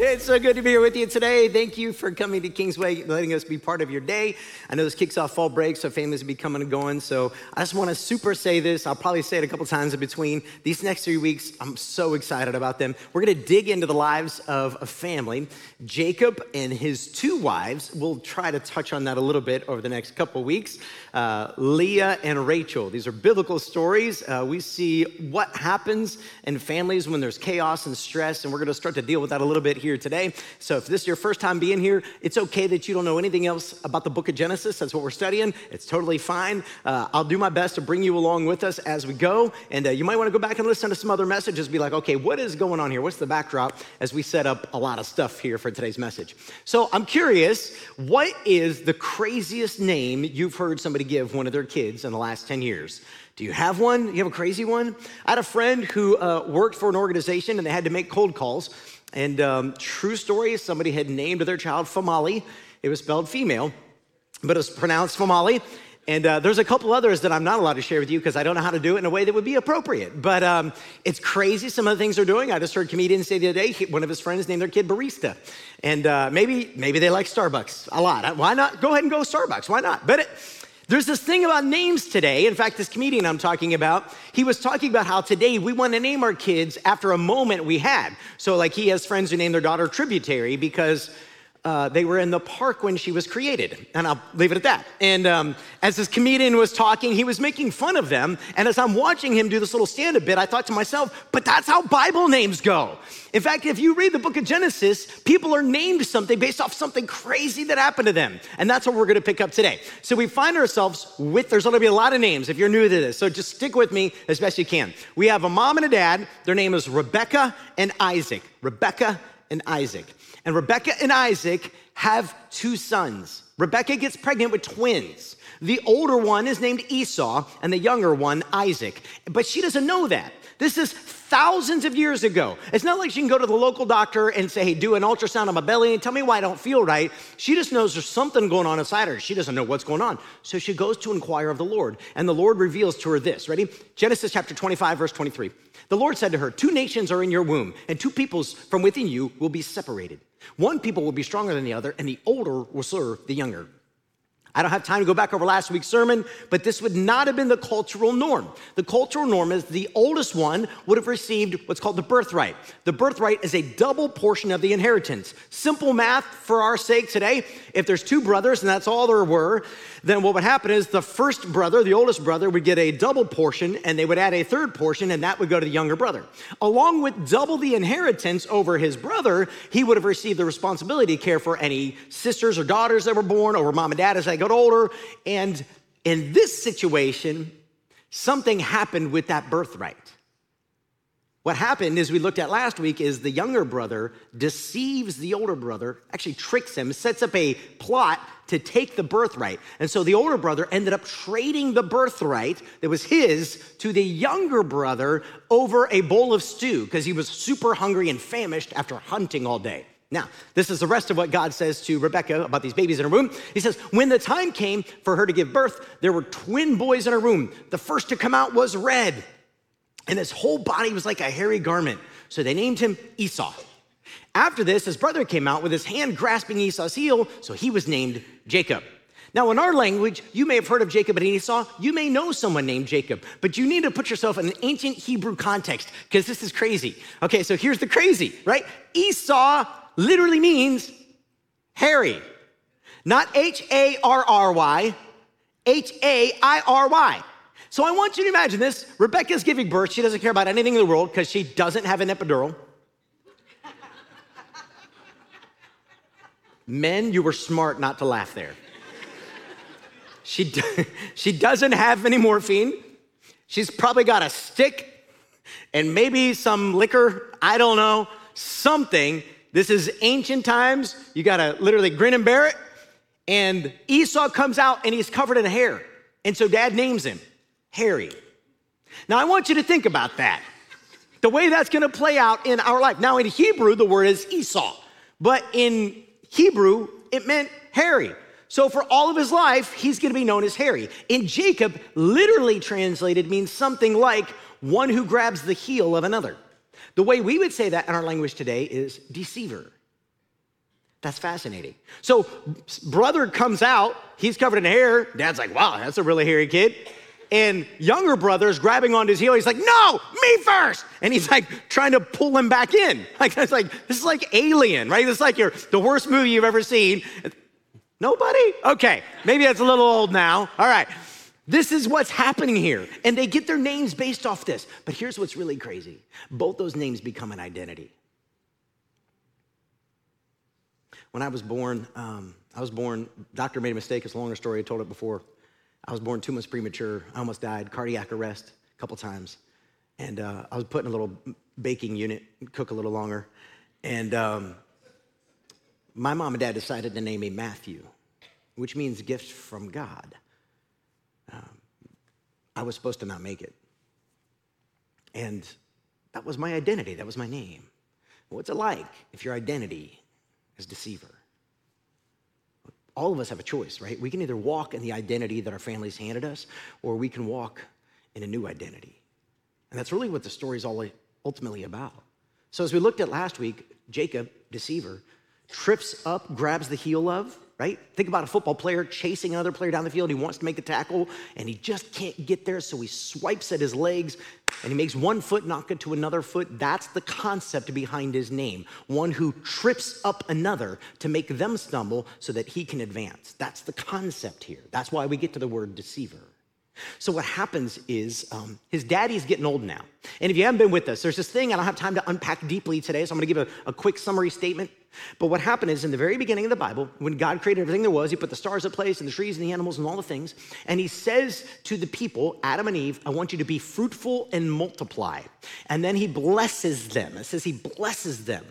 It's so good to be here with you today. Thank you for coming to Kingsway, letting us be part of your day. I know this kicks off fall break, so families will be coming and going. So I just want to super say this. I'll probably say it a couple times in between. These next three weeks, I'm so excited about them. We're going to dig into the lives of a family. Jacob and his two wives. We'll try to touch on that a little bit over the next couple weeks. Uh, Leah and Rachel. These are biblical stories. Uh, we see what happens in families when there's chaos and stress, and we're going to start to deal with that a little bit here today. So if this is your first time being here, it's okay that you don't know anything else about the book of Genesis. That's what we're studying. It's totally fine. Uh, I'll do my best to bring you along with us as we go, and uh, you might want to go back and listen to some other messages. Be like, okay, what is going on here? What's the backdrop as we set up a lot of stuff here for today's message? So I'm curious, what is the craziest name you've heard somebody give one of their kids in the last 10 years? Do you have one? You have a crazy one? I had a friend who uh, worked for an organization and they had to make cold calls. And um, true story, somebody had named their child Famali. It was spelled female, but it was pronounced Famali. And uh, there's a couple others that I'm not allowed to share with you because I don't know how to do it in a way that would be appropriate. But um, it's crazy some of the things they're doing. I just heard comedians say the other day, one of his friends named their kid Barista. And uh, maybe, maybe they like Starbucks a lot. Why not? Go ahead and go Starbucks. Why not? But it, there's this thing about names today. In fact, this comedian I'm talking about, he was talking about how today we want to name our kids after a moment we had. So, like, he has friends who name their daughter Tributary because uh, they were in the park when she was created. And I'll leave it at that. And um, as this comedian was talking, he was making fun of them. And as I'm watching him do this little stand up bit, I thought to myself, but that's how Bible names go. In fact, if you read the book of Genesis, people are named something based off something crazy that happened to them. And that's what we're going to pick up today. So we find ourselves with, there's going to be a lot of names if you're new to this. So just stick with me as best you can. We have a mom and a dad. Their name is Rebecca and Isaac. Rebecca and Isaac. And Rebecca and Isaac have two sons. Rebecca gets pregnant with twins. The older one is named Esau, and the younger one, Isaac. But she doesn't know that. This is thousands of years ago. It's not like she can go to the local doctor and say, hey, do an ultrasound on my belly and tell me why I don't feel right. She just knows there's something going on inside her. She doesn't know what's going on. So she goes to inquire of the Lord, and the Lord reveals to her this. Ready? Genesis chapter 25, verse 23. The Lord said to her, Two nations are in your womb, and two peoples from within you will be separated. One people will be stronger than the other, and the older will serve the younger. I don't have time to go back over last week's sermon, but this would not have been the cultural norm. The cultural norm is the oldest one would have received what's called the birthright. The birthright is a double portion of the inheritance. Simple math for our sake today. If there's two brothers and that's all there were, then what would happen is the first brother, the oldest brother, would get a double portion and they would add a third portion and that would go to the younger brother. Along with double the inheritance over his brother, he would have received the responsibility to care for any sisters or daughters that were born over mom and dad as they got older. And in this situation, something happened with that birthright. What happened, as we looked at last week, is the younger brother deceives the older brother, actually tricks him, sets up a plot to take the birthright. And so the older brother ended up trading the birthright that was his to the younger brother over a bowl of stew because he was super hungry and famished after hunting all day. Now, this is the rest of what God says to Rebecca about these babies in her womb. He says, When the time came for her to give birth, there were twin boys in her womb. The first to come out was red, and his whole body was like a hairy garment. So they named him Esau. After this, his brother came out with his hand grasping Esau's heel, so he was named Jacob. Now, in our language, you may have heard of Jacob and Esau. You may know someone named Jacob, but you need to put yourself in an ancient Hebrew context because this is crazy. Okay, so here's the crazy, right? Esau literally means hairy, not H A R R Y, H A I R Y. So I want you to imagine this. Rebecca's giving birth. She doesn't care about anything in the world because she doesn't have an epidural. Men, you were smart not to laugh there. She, she doesn't have any morphine. She's probably got a stick and maybe some liquor. I don't know. Something. This is ancient times. You got to literally grin and bear it. And Esau comes out and he's covered in hair. And so dad names him Harry. Now I want you to think about that. The way that's going to play out in our life. Now in Hebrew, the word is Esau. But in Hebrew, it meant Harry. So for all of his life, he's going to be known as Harry. And Jacob, literally translated, means something like one who grabs the heel of another. The way we would say that in our language today is deceiver. That's fascinating. So, brother comes out, he's covered in hair. Dad's like, wow, that's a really hairy kid. And younger brother's grabbing onto his heel. He's like, no, me first. And he's like trying to pull him back in. Like, it's like, this is like alien, right? This is like your, the worst movie you've ever seen. Nobody? Okay, maybe that's a little old now. All right. This is what's happening here. And they get their names based off this. But here's what's really crazy both those names become an identity. When I was born, um, I was born, doctor made a mistake. It's a longer story. I told it before. I was born two months premature. I almost died, cardiac arrest a couple times. And uh, I was put in a little baking unit, cook a little longer. And um, my mom and dad decided to name me Matthew, which means gift from God. I was supposed to not make it. And that was my identity, that was my name. What's it like if your identity is deceiver? All of us have a choice, right? We can either walk in the identity that our families handed us, or we can walk in a new identity. And that's really what the story is all ultimately about. So, as we looked at last week, Jacob, deceiver, trips up, grabs the heel of, right? Think about a football player chasing another player down the field. He wants to make the tackle and he just can't get there. So he swipes at his legs and he makes one foot knock it to another foot. That's the concept behind his name. One who trips up another to make them stumble so that he can advance. That's the concept here. That's why we get to the word deceiver. So what happens is um, his daddy's getting old now. And if you haven't been with us, there's this thing I don't have time to unpack deeply today, so I'm gonna give a, a quick summary statement. But what happened is in the very beginning of the Bible, when God created everything there was, he put the stars in place and the trees and the animals and all the things. And he says to the people, Adam and Eve, I want you to be fruitful and multiply. And then he blesses them. It says he blesses them.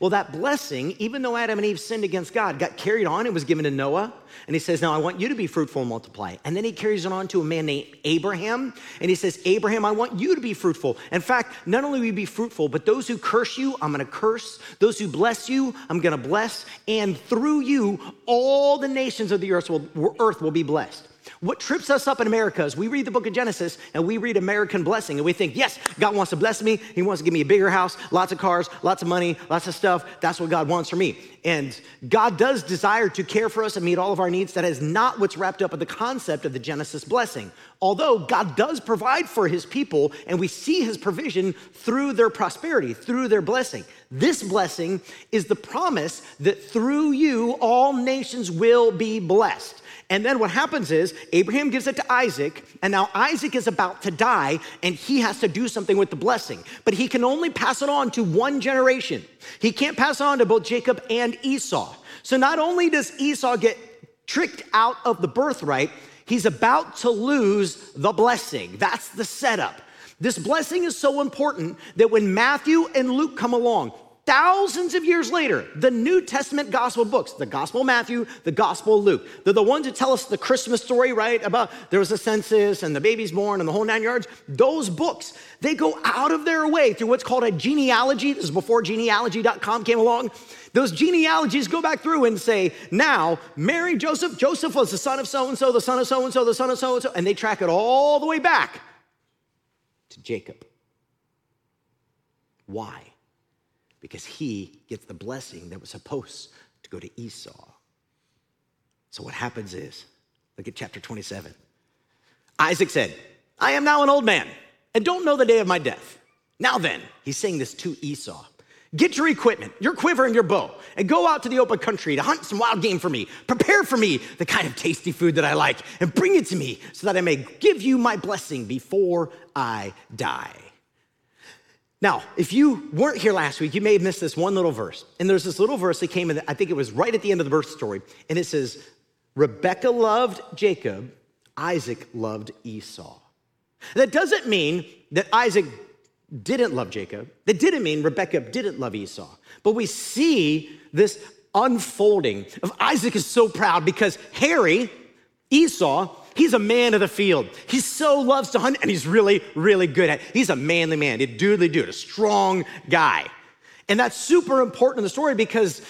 Well, that blessing, even though Adam and Eve sinned against God, got carried on. It was given to Noah. And he says, Now I want you to be fruitful and multiply. And then he carries it on to a man named Abraham. And he says, Abraham, I want you to be fruitful. In fact, not only will you be fruitful, but those who curse you, I'm going to curse. Those who bless you, I'm going to bless. And through you, all the nations of the earth will, earth will be blessed. What trips us up in America is we read the book of Genesis and we read American blessing and we think, yes, God wants to bless me. He wants to give me a bigger house, lots of cars, lots of money, lots of stuff. That's what God wants for me. And God does desire to care for us and meet all of our needs. That is not what's wrapped up in the concept of the Genesis blessing. Although God does provide for his people and we see his provision through their prosperity, through their blessing. This blessing is the promise that through you all nations will be blessed. And then what happens is Abraham gives it to Isaac, and now Isaac is about to die, and he has to do something with the blessing. But he can only pass it on to one generation. He can't pass it on to both Jacob and Esau. So not only does Esau get tricked out of the birthright, he's about to lose the blessing. That's the setup. This blessing is so important that when Matthew and Luke come along, thousands of years later, the New Testament gospel books, the Gospel of Matthew, the Gospel of Luke, they're the ones that tell us the Christmas story, right? About there was a census and the baby's born and the whole nine yards. Those books, they go out of their way through what's called a genealogy. This is before genealogy.com came along. Those genealogies go back through and say, now, Mary, Joseph, Joseph was the son of so and so, the son of so and so, the son of so and so, and they track it all the way back to Jacob. Why? Because he gets the blessing that was supposed to go to Esau. So what happens is, look at chapter 27. Isaac said, I am now an old man and don't know the day of my death. Now then, he's saying this to Esau. Get your equipment, your quiver and your bow, and go out to the open country to hunt some wild game for me. Prepare for me the kind of tasty food that I like, and bring it to me so that I may give you my blessing before I die. Now, if you weren't here last week, you may have missed this one little verse. And there's this little verse that came in, I think it was right at the end of the birth story. And it says, Rebecca loved Jacob, Isaac loved Esau. That doesn't mean that Isaac didn't love Jacob. That didn't mean Rebecca didn't love Esau. But we see this unfolding of Isaac is so proud because Harry, Esau, He's a man of the field. He so loves to hunt and he's really, really good at it. He's a manly man, a doodly dude, a strong guy. And that's super important in the story because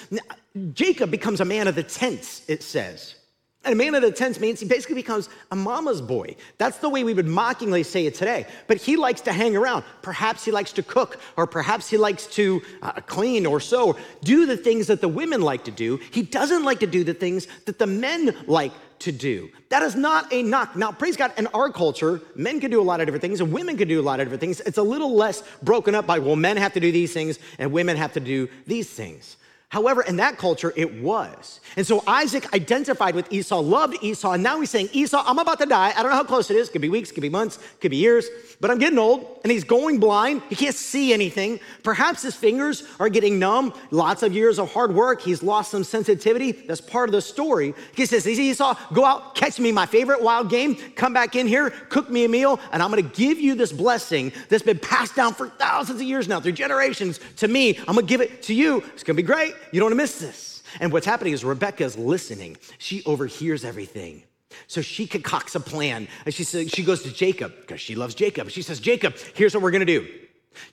Jacob becomes a man of the tents, it says. And a man of the tents means he basically becomes a mama's boy. That's the way we would mockingly say it today. But he likes to hang around. Perhaps he likes to cook, or perhaps he likes to uh, clean or sew, do the things that the women like to do. He doesn't like to do the things that the men like to do. That is not a knock. Now, praise God, in our culture, men can do a lot of different things and women can do a lot of different things. It's a little less broken up by, well, men have to do these things and women have to do these things. However, in that culture, it was. And so Isaac identified with Esau, loved Esau, and now he's saying, Esau, I'm about to die. I don't know how close it is. It Could be weeks, could be months, could be years, but I'm getting old, and he's going blind. He can't see anything. Perhaps his fingers are getting numb. Lots of years of hard work. He's lost some sensitivity. That's part of the story. He says, Esau, go out, catch me my favorite wild game, come back in here, cook me a meal, and I'm gonna give you this blessing that's been passed down for thousands of years now, through generations to me. I'm gonna give it to you. It's gonna be great. You don't want to miss this. And what's happening is Rebecca's listening. She overhears everything. So she concocts a plan. And she says, she goes to Jacob because she loves Jacob. She says, Jacob, here's what we're gonna do.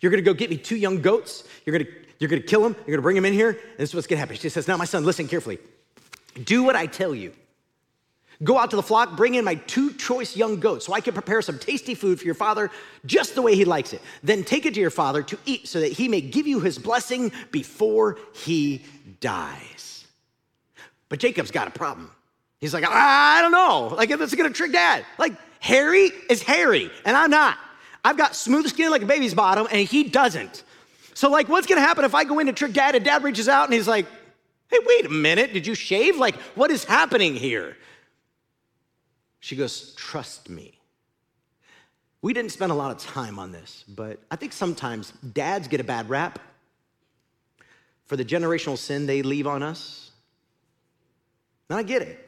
You're gonna go get me two young goats. You're gonna, you're gonna kill them. You're gonna bring them in here. And this is what's gonna happen. She says, Now, my son, listen carefully. Do what I tell you. Go out to the flock, bring in my two choice young goats so I can prepare some tasty food for your father just the way he likes it. Then take it to your father to eat so that he may give you his blessing before he dies. But Jacob's got a problem. He's like, I don't know. Like, if it's gonna trick dad. Like, Harry is Harry, and I'm not. I've got smooth skin like a baby's bottom, and he doesn't. So, like, what's gonna happen if I go in to trick dad and dad reaches out and he's like, hey, wait a minute, did you shave? Like, what is happening here? She goes, trust me. We didn't spend a lot of time on this, but I think sometimes dads get a bad rap for the generational sin they leave on us. And I get it.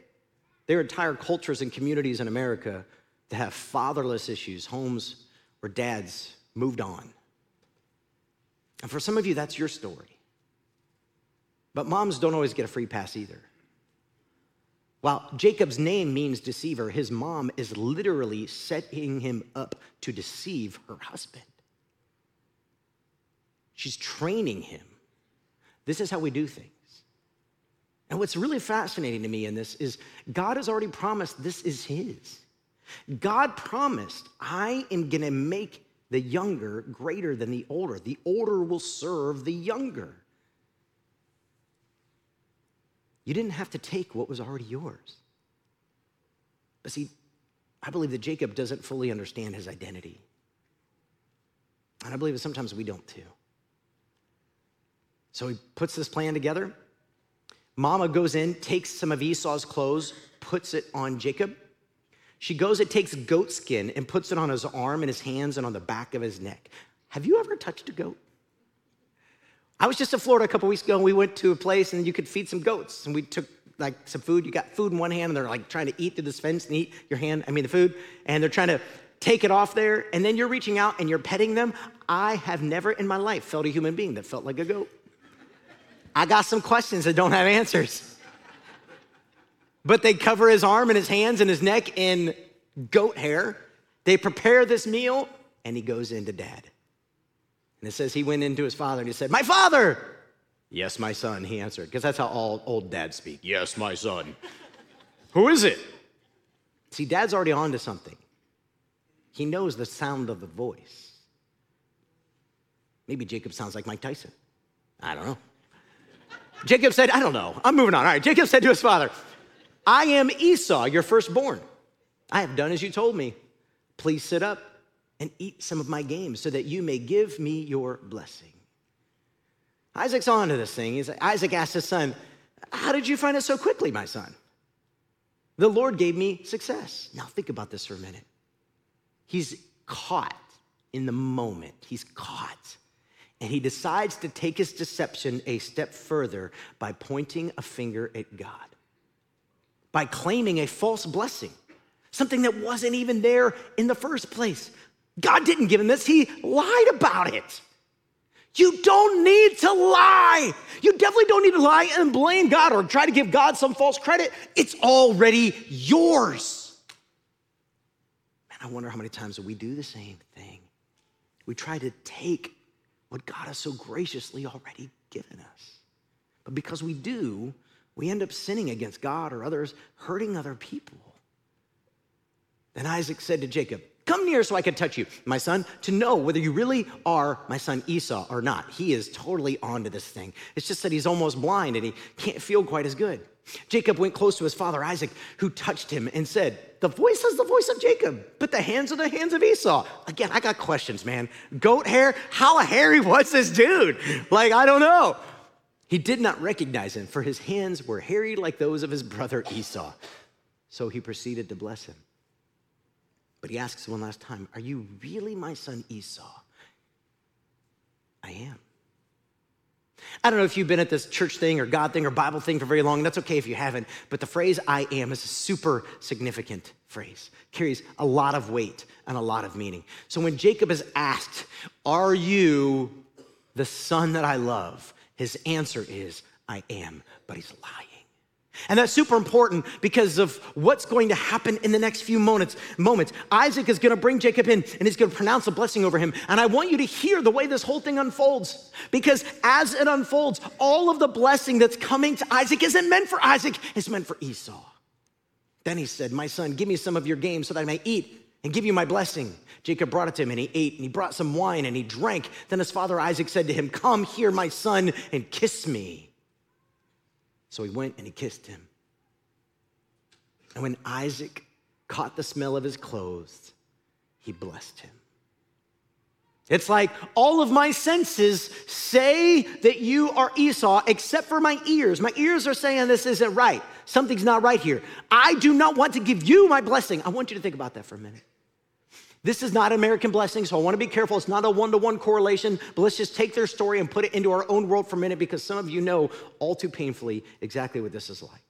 There are entire cultures and communities in America that have fatherless issues, homes where dads moved on. And for some of you, that's your story. But moms don't always get a free pass either. While Jacob's name means deceiver, his mom is literally setting him up to deceive her husband. She's training him. This is how we do things. And what's really fascinating to me in this is God has already promised this is his. God promised, I am gonna make the younger greater than the older. The older will serve the younger. You didn't have to take what was already yours. But see, I believe that Jacob doesn't fully understand his identity. And I believe that sometimes we don't too. So he puts this plan together. Mama goes in, takes some of Esau's clothes, puts it on Jacob. She goes and takes goat skin and puts it on his arm and his hands and on the back of his neck. Have you ever touched a goat? I was just in Florida a couple weeks ago and we went to a place and you could feed some goats. And we took like some food. You got food in one hand and they're like trying to eat through this fence and eat your hand, I mean the food. And they're trying to take it off there. And then you're reaching out and you're petting them. I have never in my life felt a human being that felt like a goat. I got some questions that don't have answers. But they cover his arm and his hands and his neck in goat hair. They prepare this meal and he goes into dad. And it says he went into his father and he said, My father! Yes, my son, he answered, because that's how all old dads speak. Yes, my son. Who is it? See, dad's already on to something. He knows the sound of the voice. Maybe Jacob sounds like Mike Tyson. I don't know. Jacob said, I don't know. I'm moving on. All right. Jacob said to his father, I am Esau, your firstborn. I have done as you told me. Please sit up and eat some of my game so that you may give me your blessing. Isaac's on to this thing. Isaac asked his son, How did you find it so quickly, my son? The Lord gave me success. Now, think about this for a minute. He's caught in the moment, he's caught. And he decides to take his deception a step further by pointing a finger at God, by claiming a false blessing, something that wasn't even there in the first place. God didn't give him this, he lied about it. You don't need to lie. You definitely don't need to lie and blame God or try to give God some false credit. It's already yours. Man, I wonder how many times we do the same thing. We try to take what God has so graciously already given us. But because we do, we end up sinning against God or others, hurting other people. Then Isaac said to Jacob, Come near so I can touch you, my son, to know whether you really are my son Esau or not. He is totally onto this thing. It's just that he's almost blind and he can't feel quite as good. Jacob went close to his father Isaac, who touched him and said, The voice is the voice of Jacob, but the hands are the hands of Esau. Again, I got questions, man. Goat hair? How hairy was this dude? Like, I don't know. He did not recognize him, for his hands were hairy like those of his brother Esau. So he proceeded to bless him. But he asks one last time, Are you really my son Esau? I am. I don't know if you've been at this church thing or God thing or Bible thing for very long. That's okay if you haven't. But the phrase I am is a super significant phrase, carries a lot of weight and a lot of meaning. So when Jacob is asked, Are you the son that I love? His answer is, I am. But he's lying. And that's super important because of what's going to happen in the next few moments. Moments. Isaac is going to bring Jacob in and he's going to pronounce a blessing over him. And I want you to hear the way this whole thing unfolds because as it unfolds, all of the blessing that's coming to Isaac isn't meant for Isaac, it's meant for Esau. Then he said, My son, give me some of your game so that I may eat and give you my blessing. Jacob brought it to him and he ate and he brought some wine and he drank. Then his father Isaac said to him, Come here, my son, and kiss me. So he went and he kissed him. And when Isaac caught the smell of his clothes, he blessed him. It's like all of my senses say that you are Esau, except for my ears. My ears are saying this isn't right. Something's not right here. I do not want to give you my blessing. I want you to think about that for a minute. This is not American blessing, so I want to be careful. It's not a one to one correlation, but let's just take their story and put it into our own world for a minute because some of you know all too painfully exactly what this is like.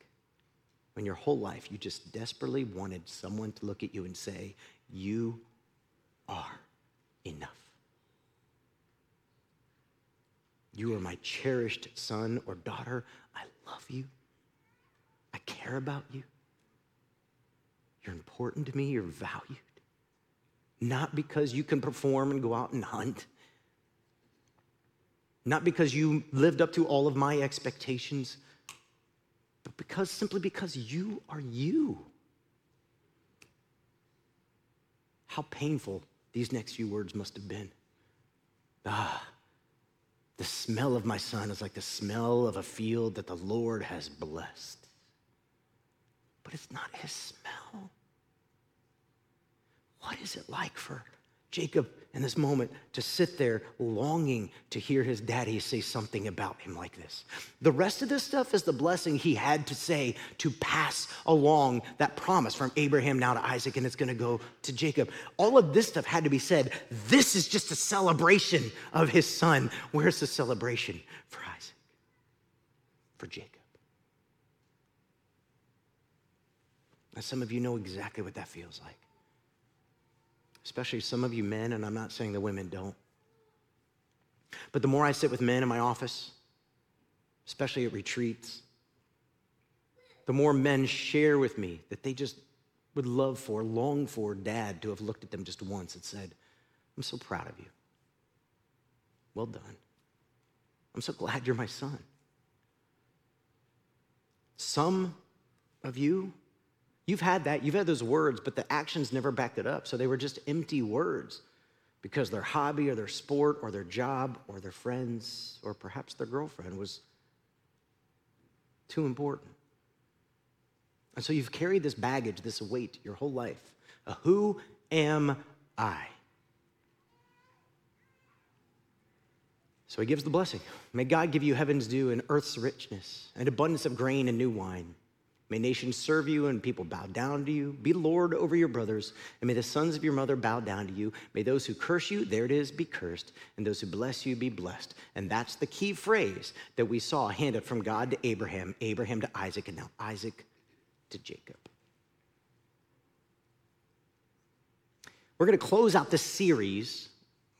When your whole life you just desperately wanted someone to look at you and say, You are enough. You are my cherished son or daughter. I love you. I care about you. You're important to me. You're valued not because you can perform and go out and hunt, not because you lived up to all of my expectations, but because simply because you are you. How painful these next few words must have been. Ah, the smell of my son is like the smell of a field that the Lord has blessed. But it's not his smell. What is it like for Jacob in this moment to sit there longing to hear his daddy say something about him like this? The rest of this stuff is the blessing he had to say to pass along that promise from Abraham now to Isaac, and it's gonna go to Jacob. All of this stuff had to be said. This is just a celebration of his son. Where's the celebration for Isaac? For Jacob. Now, some of you know exactly what that feels like especially some of you men, and I'm not saying the women don't. But the more I sit with men in my office, especially at retreats, the more men share with me that they just would love for, long for dad to have looked at them just once and said, I'm so proud of you. Well done. I'm so glad you're my son. Some of you You've had that, you've had those words, but the actions never backed it up. So they were just empty words because their hobby or their sport or their job or their friends or perhaps their girlfriend was too important. And so you've carried this baggage, this weight your whole life. A who am I? So he gives the blessing. May God give you heaven's dew and earth's richness, and abundance of grain and new wine. May nations serve you and people bow down to you. Be Lord over your brothers, and may the sons of your mother bow down to you. May those who curse you, there it is, be cursed, and those who bless you be blessed. And that's the key phrase that we saw handed from God to Abraham, Abraham to Isaac, and now Isaac to Jacob. We're going to close out this series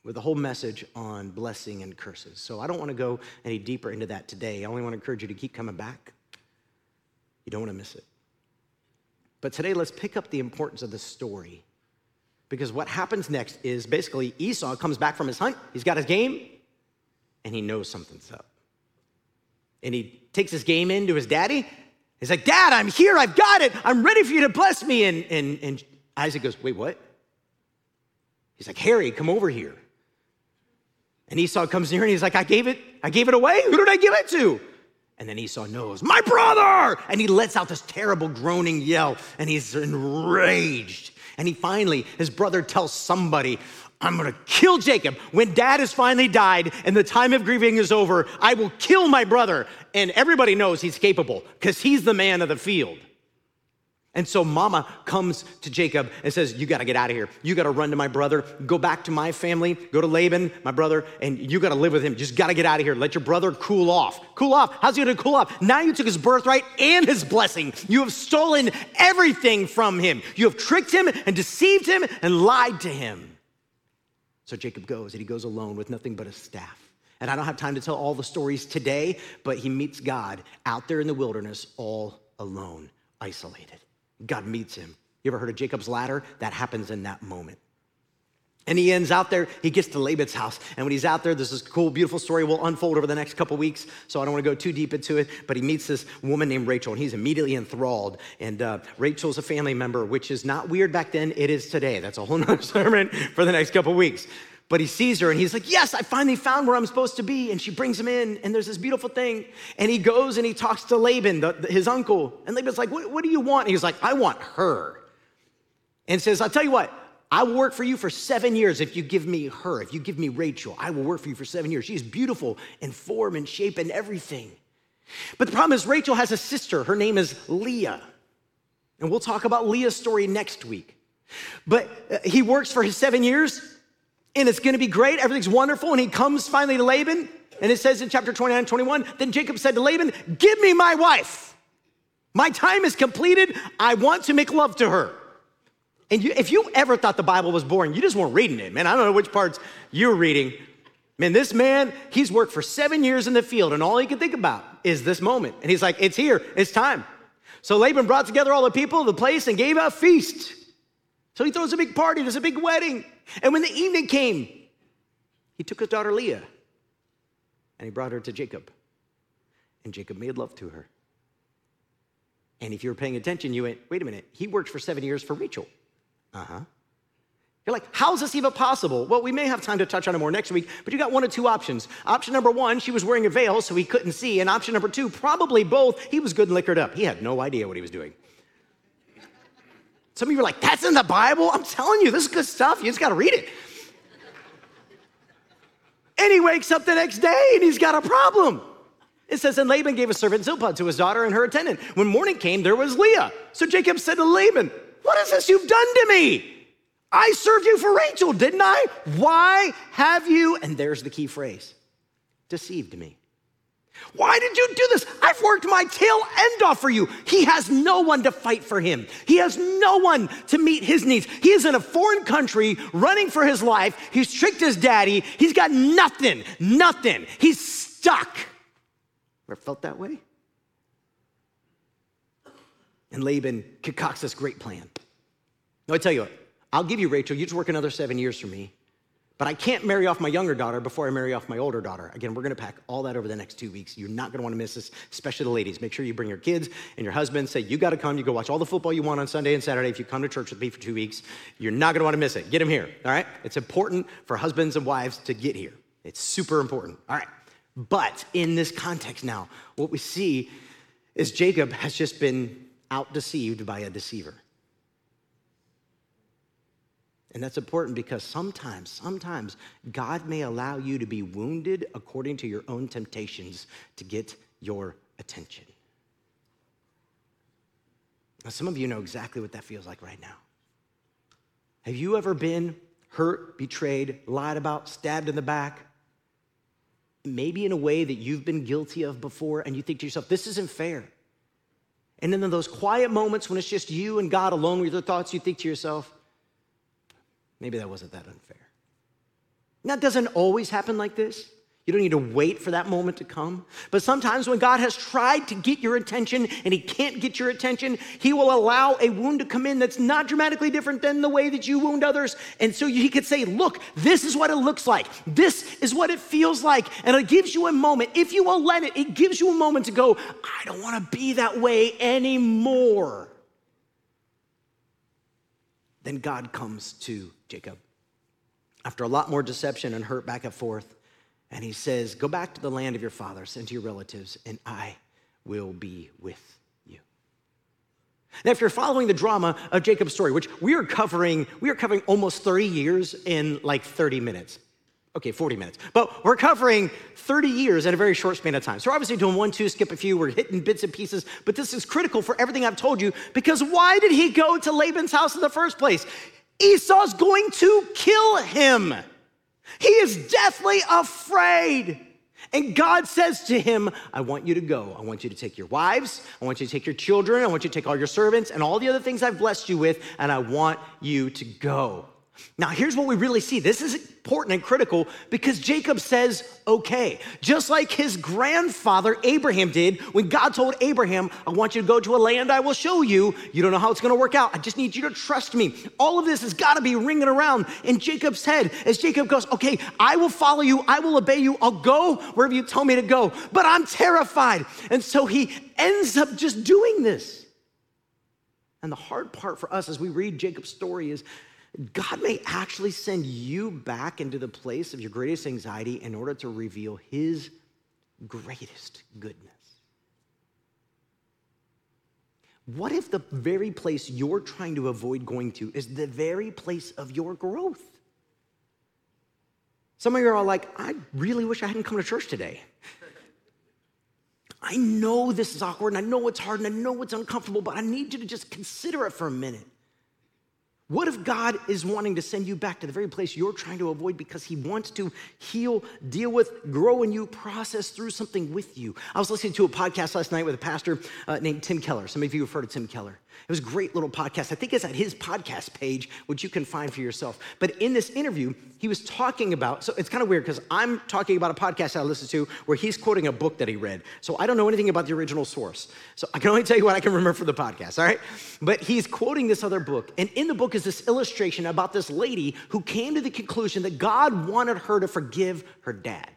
with a whole message on blessing and curses. So I don't want to go any deeper into that today. I only want to encourage you to keep coming back. You don't want to miss it. But today, let's pick up the importance of the story. Because what happens next is basically Esau comes back from his hunt, he's got his game, and he knows something's up. And he takes his game in to his daddy, He's like, Dad, I'm here. I've got it. I'm ready for you to bless me. And, and, and Isaac goes, Wait, what? He's like, Harry, come over here. And Esau comes near and he's like, I gave it, I gave it away. Who did I give it to? And then Esau knows, my brother! And he lets out this terrible groaning yell and he's enraged. And he finally, his brother tells somebody, I'm gonna kill Jacob. When dad has finally died and the time of grieving is over, I will kill my brother. And everybody knows he's capable because he's the man of the field. And so mama comes to Jacob and says, You gotta get out of here. You gotta run to my brother, go back to my family, go to Laban, my brother, and you gotta live with him. Just gotta get out of here. Let your brother cool off. Cool off. How's he gonna cool off? Now you took his birthright and his blessing. You have stolen everything from him. You have tricked him and deceived him and lied to him. So Jacob goes and he goes alone with nothing but a staff. And I don't have time to tell all the stories today, but he meets God out there in the wilderness all alone, isolated. God meets him. You ever heard of Jacob's ladder? That happens in that moment. And he ends out there, he gets to Laban's house. And when he's out there, there's this cool, beautiful story will unfold over the next couple weeks. So I don't want to go too deep into it. But he meets this woman named Rachel, and he's immediately enthralled. And uh, Rachel's a family member, which is not weird back then, it is today. That's a whole nother sermon for the next couple weeks. But he sees her and he's like, Yes, I finally found where I'm supposed to be. And she brings him in, and there's this beautiful thing. And he goes and he talks to Laban, the, the, his uncle. And Laban's like, what, what do you want? And he's like, I want her. And says, I'll tell you what, I will work for you for seven years if you give me her, if you give me Rachel. I will work for you for seven years. She's beautiful in form and shape and everything. But the problem is, Rachel has a sister. Her name is Leah. And we'll talk about Leah's story next week. But uh, he works for his seven years and it's gonna be great. Everything's wonderful. And he comes finally to Laban, and it says in chapter 29 21, then Jacob said to Laban, Give me my wife. My time is completed. I want to make love to her. And you, if you ever thought the Bible was boring, you just weren't reading it, man. I don't know which parts you're reading. Man, this man, he's worked for seven years in the field, and all he can think about is this moment. And he's like, It's here, it's time. So Laban brought together all the people of the place and gave a feast. So he throws a big party, there's a big wedding. And when the evening came, he took his daughter Leah and he brought her to Jacob. And Jacob made love to her. And if you were paying attention, you went, wait a minute, he worked for seven years for Rachel. Uh huh. You're like, how's this even possible? Well, we may have time to touch on it more next week, but you got one of two options. Option number one, she was wearing a veil, so he couldn't see. And option number two, probably both, he was good and liquored up. He had no idea what he was doing. Some of you are like, that's in the Bible? I'm telling you, this is good stuff. You just got to read it. And he wakes up the next day and he's got a problem. It says, And Laban gave a servant Zilpah to his daughter and her attendant. When morning came, there was Leah. So Jacob said to Laban, What is this you've done to me? I served you for Rachel, didn't I? Why have you, and there's the key phrase, deceived me? Why did you do this? I've worked my tail end off for you. He has no one to fight for him. He has no one to meet his needs. He is in a foreign country running for his life. He's tricked his daddy. He's got nothing, nothing. He's stuck. Ever felt that way? And Laban concocts this great plan. Now, I tell you what, I'll give you Rachel. You just work another seven years for me. But I can't marry off my younger daughter before I marry off my older daughter. Again, we're gonna pack all that over the next two weeks. You're not gonna wanna miss this, especially the ladies. Make sure you bring your kids and your husband. Say, you gotta come. You go watch all the football you want on Sunday and Saturday. If you come to church with me for two weeks, you're not gonna wanna miss it. Get them here, all right? It's important for husbands and wives to get here. It's super important, all right? But in this context now, what we see is Jacob has just been out deceived by a deceiver. And that's important because sometimes, sometimes God may allow you to be wounded according to your own temptations to get your attention. Now, some of you know exactly what that feels like right now. Have you ever been hurt, betrayed, lied about, stabbed in the back? Maybe in a way that you've been guilty of before, and you think to yourself, this isn't fair. And then in those quiet moments when it's just you and God alone with your thoughts, you think to yourself, Maybe that wasn't that unfair. That doesn't always happen like this. You don't need to wait for that moment to come. But sometimes when God has tried to get your attention and He can't get your attention, He will allow a wound to come in that's not dramatically different than the way that you wound others. And so He could say, Look, this is what it looks like. This is what it feels like. And it gives you a moment. If you will let it, it gives you a moment to go, I don't want to be that way anymore. Then God comes to Jacob. After a lot more deception and hurt back and forth, and he says, Go back to the land of your fathers and to your relatives, and I will be with you. Now, if you're following the drama of Jacob's story, which we are covering, we are covering almost 30 years in like 30 minutes. Okay, 40 minutes. But we're covering 30 years in a very short span of time. So we're obviously doing one, two, skip a few, we're hitting bits and pieces, but this is critical for everything I've told you because why did he go to Laban's house in the first place? Esau's going to kill him. He is deathly afraid. And God says to him, I want you to go. I want you to take your wives. I want you to take your children. I want you to take all your servants and all the other things I've blessed you with, and I want you to go. Now, here's what we really see. This is important and critical because Jacob says, okay. Just like his grandfather Abraham did when God told Abraham, I want you to go to a land I will show you. You don't know how it's going to work out. I just need you to trust me. All of this has got to be ringing around in Jacob's head as Jacob goes, okay, I will follow you. I will obey you. I'll go wherever you tell me to go. But I'm terrified. And so he ends up just doing this. And the hard part for us as we read Jacob's story is God may actually send you back into the place of your greatest anxiety in order to reveal his greatest goodness. What if the very place you're trying to avoid going to is the very place of your growth? Some of you are like, I really wish I hadn't come to church today. I know this is awkward and I know it's hard and I know it's uncomfortable, but I need you to just consider it for a minute. What if God is wanting to send you back to the very place you're trying to avoid because He wants to heal, deal with, grow in you, process through something with you? I was listening to a podcast last night with a pastor uh, named Tim Keller. Some of you have heard of Tim Keller. It was a great little podcast. I think it's at his podcast page, which you can find for yourself. But in this interview, he was talking about, so it's kind of weird because I'm talking about a podcast I listened to where he's quoting a book that he read. So I don't know anything about the original source. So I can only tell you what I can remember from the podcast, all right? But he's quoting this other book. And in the book is this illustration about this lady who came to the conclusion that God wanted her to forgive her dad.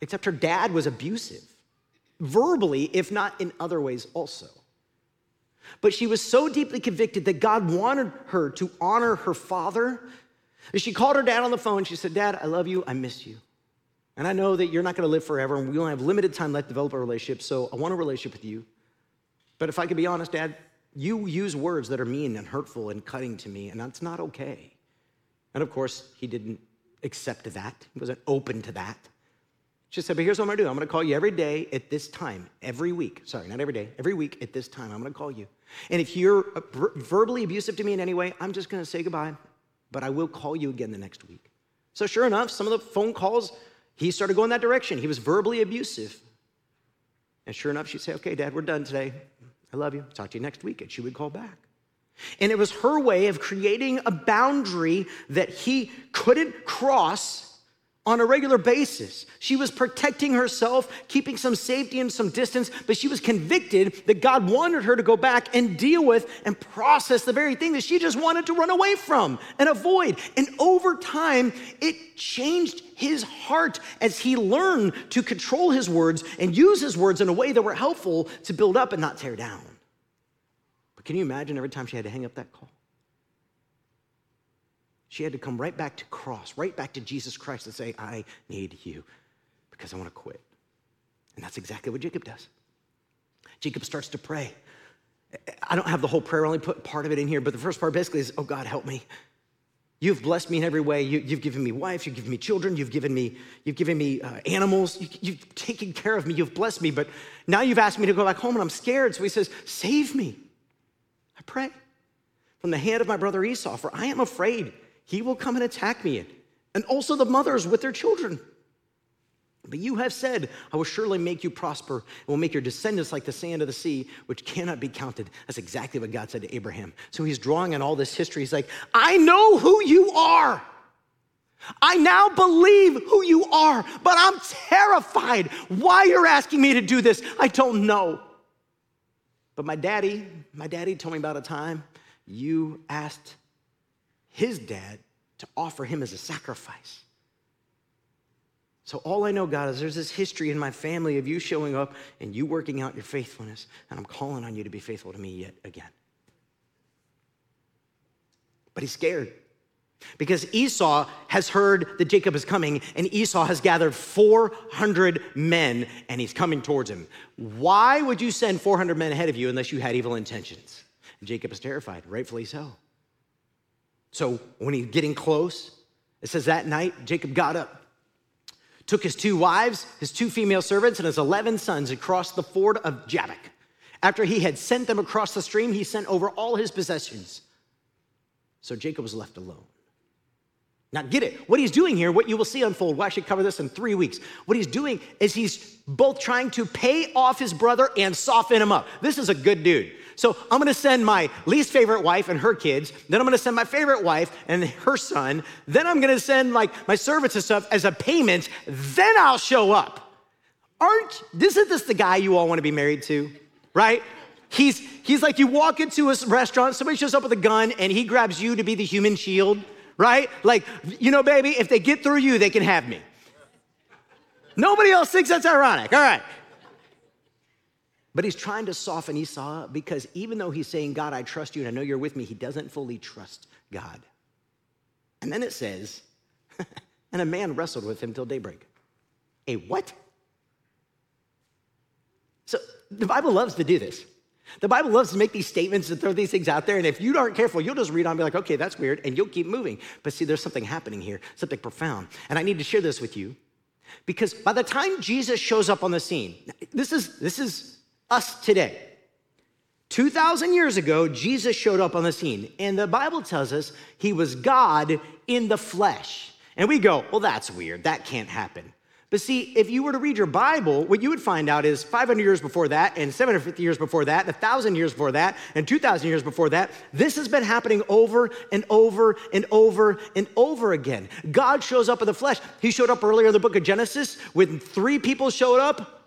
Except her dad was abusive, verbally, if not in other ways also. But she was so deeply convicted that God wanted her to honor her father. She called her dad on the phone. She said, Dad, I love you. I miss you. And I know that you're not going to live forever and we only have limited time left to develop a relationship. So I want a relationship with you. But if I could be honest, Dad, you use words that are mean and hurtful and cutting to me, and that's not okay. And of course, he didn't accept that, he wasn't open to that. She said, But here's what I'm gonna do I'm gonna call you every day at this time, every week. Sorry, not every day, every week at this time. I'm gonna call you. And if you're verbally abusive to me in any way, I'm just gonna say goodbye, but I will call you again the next week. So, sure enough, some of the phone calls, he started going that direction. He was verbally abusive. And sure enough, she'd say, Okay, Dad, we're done today. I love you. Talk to you next week. And she would call back. And it was her way of creating a boundary that he couldn't cross on a regular basis. She was protecting herself, keeping some safety and some distance, but she was convicted that God wanted her to go back and deal with and process the very thing that she just wanted to run away from and avoid. And over time, it changed his heart as he learned to control his words and use his words in a way that were helpful to build up and not tear down. But can you imagine every time she had to hang up that call? She had to come right back to cross, right back to Jesus Christ and say, I need you because I want to quit. And that's exactly what Jacob does. Jacob starts to pray. I don't have the whole prayer, I only put part of it in here, but the first part basically is, Oh God, help me. You've blessed me in every way. You, have given me wife, you've given me children, you've given me, you've given me uh, animals, you, have taken care of me, you've blessed me, but now you've asked me to go back home and I'm scared. So he says, Save me. I pray from the hand of my brother Esau, for I am afraid he will come and attack me, and also the mothers with their children. But you have said, I will surely make you prosper and will make your descendants like the sand of the sea, which cannot be counted. That's exactly what God said to Abraham. So he's drawing on all this history. He's like, I know who you are. I now believe who you are, but I'm terrified. Why you're asking me to do this, I don't know. But my daddy, my daddy told me about a time you asked his dad to offer him as a sacrifice. So all I know, God, is there's this history in my family of you showing up and you working out your faithfulness, and I'm calling on you to be faithful to me yet again. But he's scared. Because Esau has heard that Jacob is coming, and Esau has gathered 400 men, and he's coming towards him. Why would you send 400 men ahead of you unless you had evil intentions? And Jacob is terrified, rightfully so. So when he's getting close, it says that night, Jacob got up, took his two wives, his two female servants, and his 11 sons across the ford of Jabbok. After he had sent them across the stream, he sent over all his possessions. So Jacob was left alone. Now, get it. What he's doing here, what you will see unfold, we'll actually cover this in three weeks. What he's doing is he's both trying to pay off his brother and soften him up. This is a good dude. So I'm gonna send my least favorite wife and her kids, then I'm gonna send my favorite wife and her son, then I'm gonna send like my servants and stuff as a payment, then I'll show up. Aren't, isn't this the guy you all wanna be married to, right? He's, he's like you walk into a restaurant, somebody shows up with a gun and he grabs you to be the human shield right? Like, you know, baby, if they get through you, they can have me. Nobody else thinks that's ironic. All right. But he's trying to soften Esau because even though he's saying, God, I trust you and I know you're with me, he doesn't fully trust God. And then it says, and a man wrestled with him till daybreak. A what? So the Bible loves to do this. The Bible loves to make these statements and throw these things out there. And if you aren't careful, you'll just read on and be like, okay, that's weird. And you'll keep moving. But see, there's something happening here, something profound. And I need to share this with you because by the time Jesus shows up on the scene, this is, this is us today. 2,000 years ago, Jesus showed up on the scene. And the Bible tells us he was God in the flesh. And we go, well, that's weird. That can't happen. But see, if you were to read your Bible, what you would find out is 500 years before that, and 750 years before that, and 1,000 years before that, and 2,000 years before that, this has been happening over and over and over and over again. God shows up in the flesh. He showed up earlier in the book of Genesis when three people showed up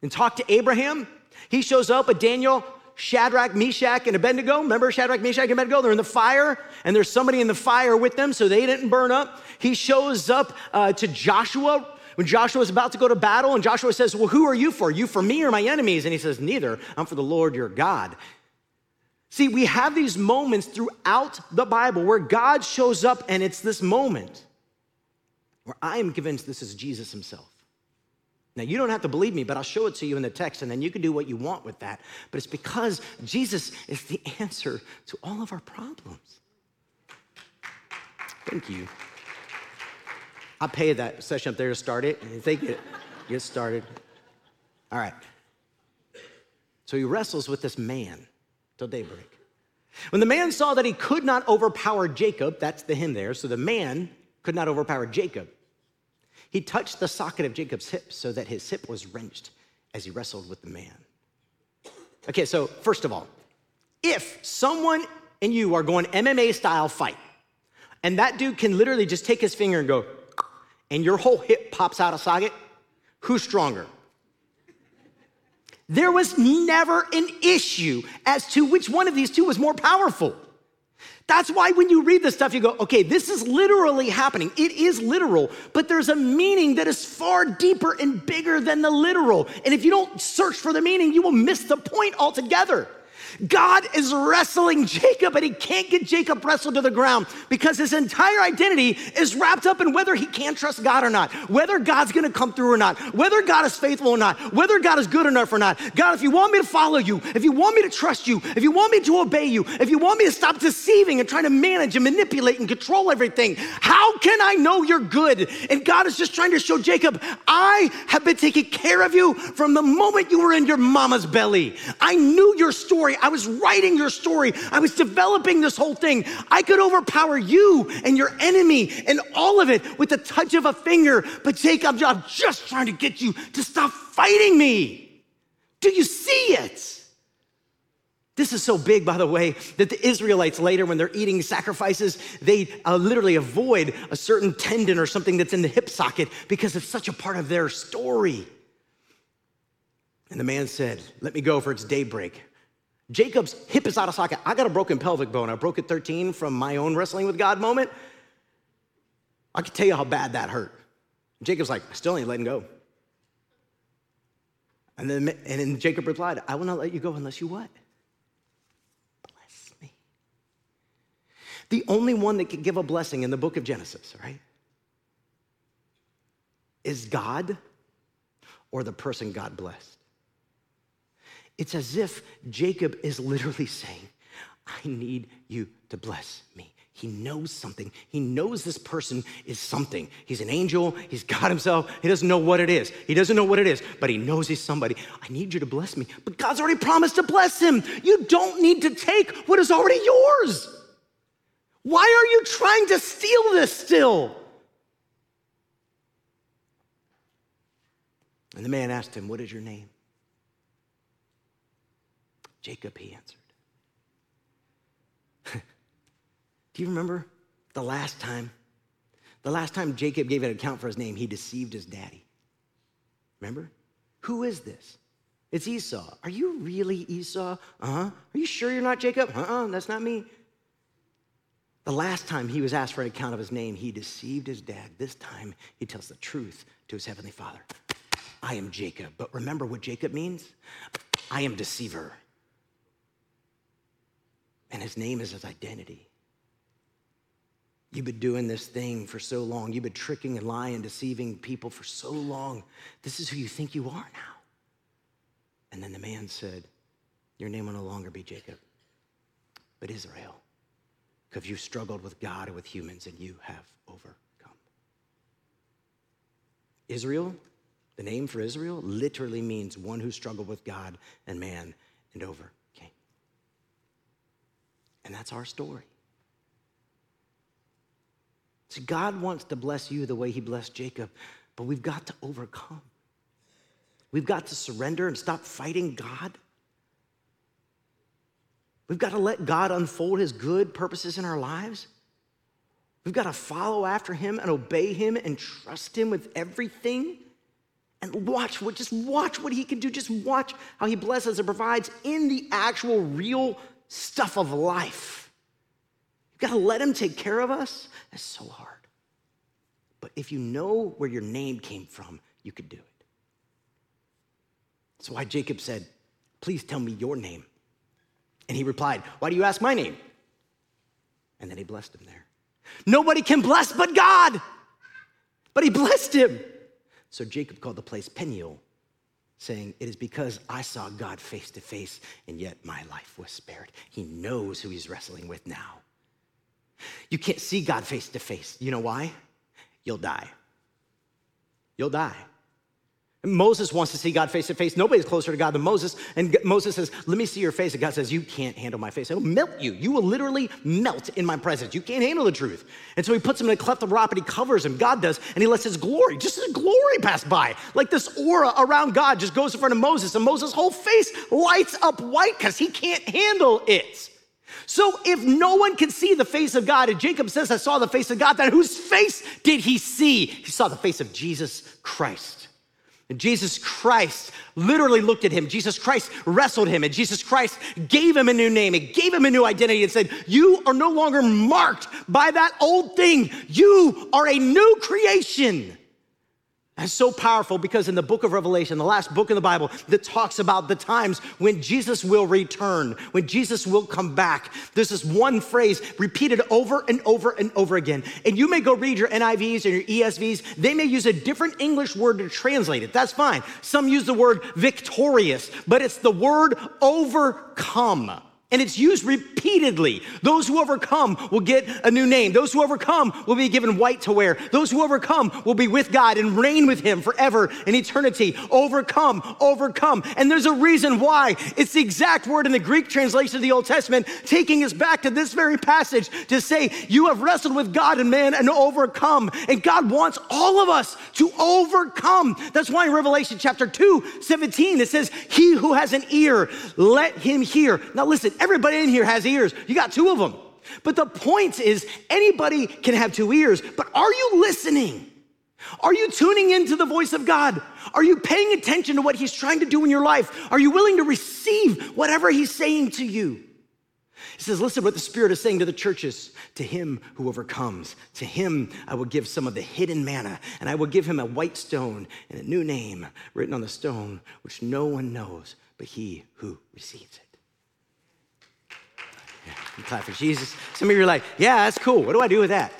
and talked to Abraham. He shows up with Daniel, Shadrach, Meshach, and Abednego. Remember Shadrach, Meshach, and Abednego? They're in the fire, and there's somebody in the fire with them so they didn't burn up. He shows up uh, to Joshua when Joshua is about to go to battle, and Joshua says, Well, who are you for? You for me or my enemies? And he says, Neither. I'm for the Lord your God. See, we have these moments throughout the Bible where God shows up, and it's this moment where I am convinced this is Jesus himself. Now, you don't have to believe me, but I'll show it to you in the text, and then you can do what you want with that. But it's because Jesus is the answer to all of our problems. Thank you. I pay that session up there to start it, and they get, get started. All right. So he wrestles with this man till daybreak. When the man saw that he could not overpower Jacob, that's the him there, so the man could not overpower Jacob, he touched the socket of Jacob's hip so that his hip was wrenched as he wrestled with the man. Okay, so first of all, if someone and you are going MMA style fight, and that dude can literally just take his finger and go, and your whole hip pops out of socket, who's stronger? There was never an issue as to which one of these two was more powerful. That's why when you read this stuff, you go, okay, this is literally happening. It is literal, but there's a meaning that is far deeper and bigger than the literal. And if you don't search for the meaning, you will miss the point altogether. God is wrestling Jacob and he can't get Jacob wrestled to the ground because his entire identity is wrapped up in whether he can trust God or not, whether God's gonna come through or not, whether God is faithful or not, whether God is good enough or not. God, if you want me to follow you, if you want me to trust you, if you want me to obey you, if you want me to stop deceiving and trying to manage and manipulate and control everything, how can I know you're good? And God is just trying to show Jacob, I have been taking care of you from the moment you were in your mama's belly. I knew your story. I was writing your story. I was developing this whole thing. I could overpower you and your enemy and all of it with the touch of a finger. But Jacob, I'm just trying to get you to stop fighting me. Do you see it? This is so big, by the way, that the Israelites later, when they're eating sacrifices, they uh, literally avoid a certain tendon or something that's in the hip socket because it's such a part of their story. And the man said, Let me go for it's daybreak. Jacob's hip is out of socket. I got a broken pelvic bone. I broke it 13 from my own wrestling with God moment. I can tell you how bad that hurt. Jacob's like, I still ain't letting go. And then, and then Jacob replied, I will not let you go unless you what? Bless me. The only one that can give a blessing in the book of Genesis, right? Is God or the person God blessed. It's as if Jacob is literally saying, I need you to bless me. He knows something. He knows this person is something. He's an angel. He's God himself. He doesn't know what it is. He doesn't know what it is, but he knows he's somebody. I need you to bless me. But God's already promised to bless him. You don't need to take what is already yours. Why are you trying to steal this still? And the man asked him, What is your name? Jacob, he answered. Do you remember the last time? The last time Jacob gave an account for his name, he deceived his daddy. Remember? Who is this? It's Esau. Are you really Esau? Uh huh. Are you sure you're not Jacob? Uh uh-uh, uh, that's not me. The last time he was asked for an account of his name, he deceived his dad. This time, he tells the truth to his heavenly father I am Jacob. But remember what Jacob means? I am deceiver. And his name is his identity. You've been doing this thing for so long. You've been tricking and lying, deceiving people for so long. This is who you think you are now. And then the man said, Your name will no longer be Jacob, but Israel because you've struggled with God and with humans and you have overcome. Israel, the name for Israel, literally means one who struggled with God and man and overcame. And that's our story. See, God wants to bless you the way he blessed Jacob, but we've got to overcome. We've got to surrender and stop fighting God. We've got to let God unfold his good purposes in our lives. We've got to follow after him and obey him and trust him with everything. And watch what, just watch what he can do. Just watch how he blesses and provides in the actual real stuff of life. You've got to let him take care of us. That's so hard. But if you know where your name came from, you could do it. That's why Jacob said, Please tell me your name. And he replied, Why do you ask my name? And then he blessed him there. Nobody can bless but God. But he blessed him. So Jacob called the place Peniel, saying, It is because I saw God face to face, and yet my life was spared. He knows who he's wrestling with now. You can't see God face to face. You know why? You'll die. You'll die. Moses wants to see God face to face. Nobody's closer to God than Moses. And Moses says, Let me see your face. And God says, You can't handle my face. It'll melt you. You will literally melt in my presence. You can't handle the truth. And so he puts him in a cleft of rock and he covers him. God does. And he lets his glory, just his glory pass by. Like this aura around God just goes in front of Moses. And Moses' whole face lights up white because he can't handle it. So if no one can see the face of God, and Jacob says, I saw the face of God, then whose face did he see? He saw the face of Jesus Christ. And Jesus Christ literally looked at him. Jesus Christ wrestled him, and Jesus Christ gave him a new name and gave him a new identity and said, You are no longer marked by that old thing. You are a new creation. That's so powerful because in the book of Revelation, the last book in the Bible that talks about the times when Jesus will return, when Jesus will come back, there's this one phrase repeated over and over and over again. And you may go read your NIVs and your ESVs, they may use a different English word to translate it. That's fine. Some use the word victorious, but it's the word overcome. And it's used repeatedly. Those who overcome will get a new name. Those who overcome will be given white to wear. Those who overcome will be with God and reign with Him forever in eternity. Overcome, overcome. And there's a reason why. It's the exact word in the Greek translation of the Old Testament, taking us back to this very passage to say, You have wrestled with God and man and overcome. And God wants all of us to overcome. That's why in Revelation chapter 2, 17, it says, He who has an ear, let him hear. Now listen, Everybody in here has ears. You got two of them. But the point is, anybody can have two ears, but are you listening? Are you tuning into the voice of God? Are you paying attention to what He's trying to do in your life? Are you willing to receive whatever He's saying to you? He says, Listen what the Spirit is saying to the churches. To him who overcomes, to him I will give some of the hidden manna, and I will give him a white stone and a new name written on the stone, which no one knows but he who receives it. You clap for Jesus. Some of you are like, yeah, that's cool. What do I do with that?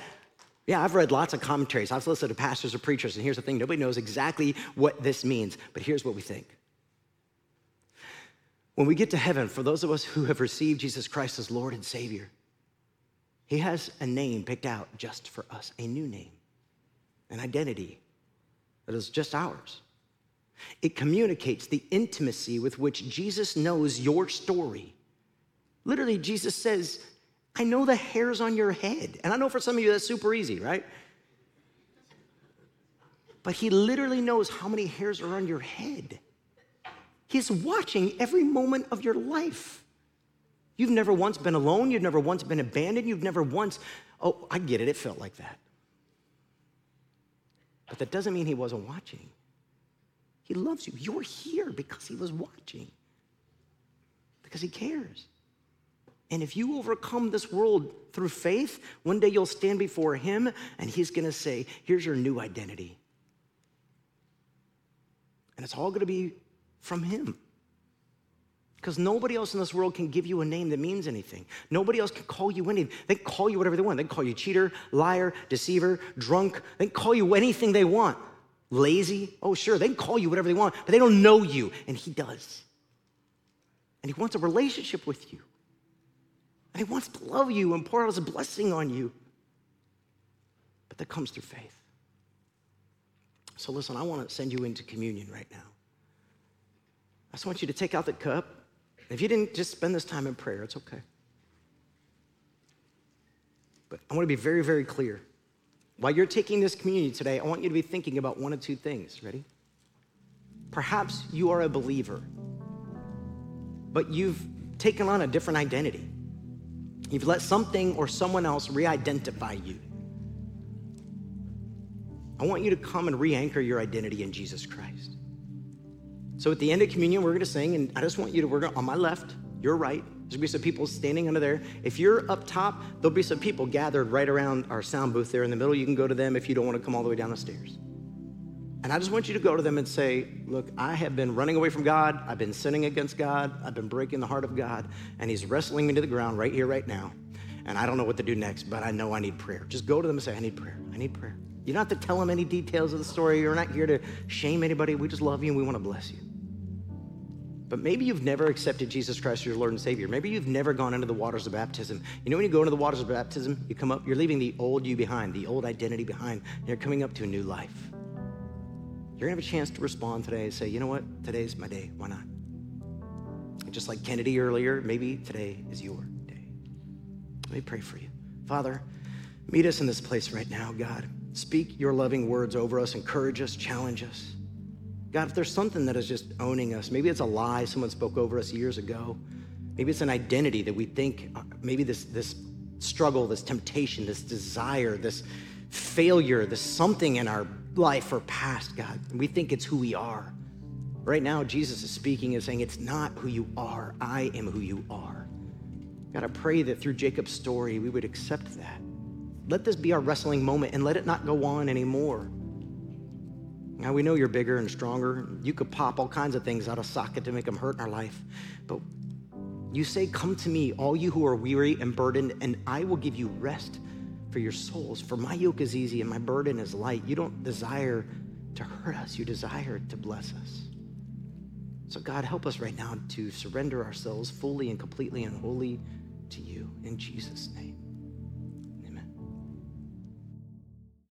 Yeah, I've read lots of commentaries. I've listened to pastors or preachers, and here's the thing nobody knows exactly what this means, but here's what we think. When we get to heaven, for those of us who have received Jesus Christ as Lord and Savior, He has a name picked out just for us, a new name, an identity that is just ours. It communicates the intimacy with which Jesus knows your story Literally, Jesus says, I know the hairs on your head. And I know for some of you that's super easy, right? But he literally knows how many hairs are on your head. He's watching every moment of your life. You've never once been alone. You've never once been abandoned. You've never once, oh, I get it, it felt like that. But that doesn't mean he wasn't watching. He loves you. You're here because he was watching, because he cares. And if you overcome this world through faith, one day you'll stand before Him and He's gonna say, Here's your new identity. And it's all gonna be from Him. Because nobody else in this world can give you a name that means anything. Nobody else can call you anything. They can call you whatever they want. They can call you cheater, liar, deceiver, drunk. They can call you anything they want. Lazy. Oh, sure, they can call you whatever they want, but they don't know you, and He does. And He wants a relationship with you. And He wants to love you and pour out His blessing on you. But that comes through faith. So listen, I want to send you into communion right now. I just want you to take out the cup. If you didn't just spend this time in prayer, it's okay. But I want to be very, very clear. While you're taking this communion today, I want you to be thinking about one of two things. Ready? Perhaps you are a believer, but you've taken on a different identity. You've let something or someone else re identify you. I want you to come and re anchor your identity in Jesus Christ. So at the end of communion, we're going to sing, and I just want you to, we're going, on my left, your right, there's going to be some people standing under there. If you're up top, there'll be some people gathered right around our sound booth there in the middle. You can go to them if you don't want to come all the way down the stairs. And I just want you to go to them and say, Look, I have been running away from God. I've been sinning against God. I've been breaking the heart of God. And He's wrestling me to the ground right here, right now. And I don't know what to do next, but I know I need prayer. Just go to them and say, I need prayer. I need prayer. You don't have to tell them any details of the story. You're not here to shame anybody. We just love you and we want to bless you. But maybe you've never accepted Jesus Christ as your Lord and Savior. Maybe you've never gone into the waters of baptism. You know, when you go into the waters of baptism, you come up, you're leaving the old you behind, the old identity behind, and you're coming up to a new life. You're gonna have a chance to respond today and say, you know what? Today's my day. Why not? And just like Kennedy earlier, maybe today is your day. Let me pray for you. Father, meet us in this place right now, God. Speak your loving words over us, encourage us, challenge us. God, if there's something that is just owning us, maybe it's a lie someone spoke over us years ago. Maybe it's an identity that we think, uh, maybe this, this struggle, this temptation, this desire, this failure, this something in our life or past, God. We think it's who we are. Right now, Jesus is speaking and saying, It's not who you are. I am who you are. God, I pray that through Jacob's story, we would accept that. Let this be our wrestling moment and let it not go on anymore. Now, we know you're bigger and stronger. You could pop all kinds of things out of socket to make them hurt in our life. But you say, Come to me, all you who are weary and burdened, and I will give you rest for your souls. For my yoke is easy and my burden is light. You don't desire to hurt us, you desire to bless us. So, God, help us right now to surrender ourselves fully and completely and wholly to you in Jesus' name.